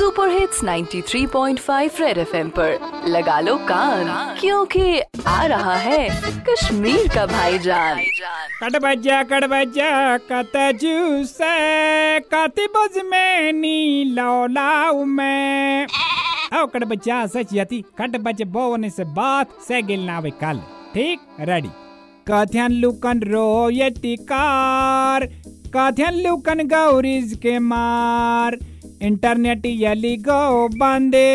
Super hits 93.5 red FM पर। लगा लो कान, क्योंकि आ रहा है कश्मीर का भाईजान। कट बजा कट बजा, कत जूस कति बज में नी लौलाऊ में। कट बच्चा सच यति, कट बज बोने से बात से गिल ना वे कल। ठीक रेडी कथ्यन लुकन रोयती कार कथ्यन लुकन गौरीज के मार। इंटरनेट यली गो बंदे।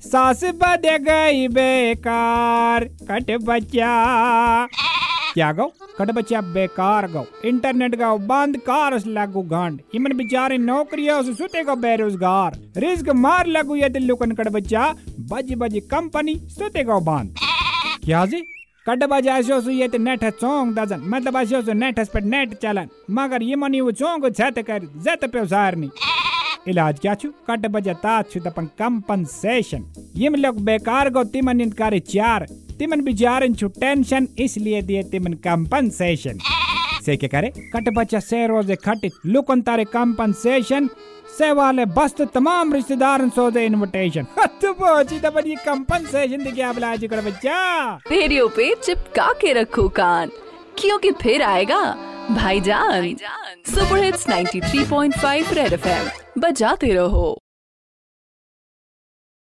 सास बदे गई बेकार, कट बच्चा। क्या गो? कट बच्चा बेकार गो। इंटरनेट गो बंद कार उस लागू गांड। इमन बेचारे नौकरी उस सुते गो बेरोजगार। रिस्क मार लगू ये लुकन कट बच्चा। बज बज कंपनी सुते गो बंद। क्या जी? कट बज आशो सु ये नेट है चोंग दजन। मतलब आशो सु नेट पर नेट चलन। मगर ये मनी वो चोंग छत कर, जत पे सारनी इलाज क्या छु कट बज तात छु तपन कंपनसेशन यम लोग बेकार गो तिमन इनकार चार तिमन बिचारन छु टेंशन इसलिए दिए तिमन कंपनसेशन से के करे? कट बच्चा से रोज़े खटित लुकन तारे कंपनसेशन से वाले बस तो तमाम रिश्तेदार सो दे इनविटेशन तो पहुँची तब ये कंपनसेशन दे दिखे आप लाज कर बच्चा। रेडियो पे चिपका के रखो कान। क्योंकि फिर आएगा? भाईजान। सुपर हिट्स 93.5 रेड एफएम बजाते रहो।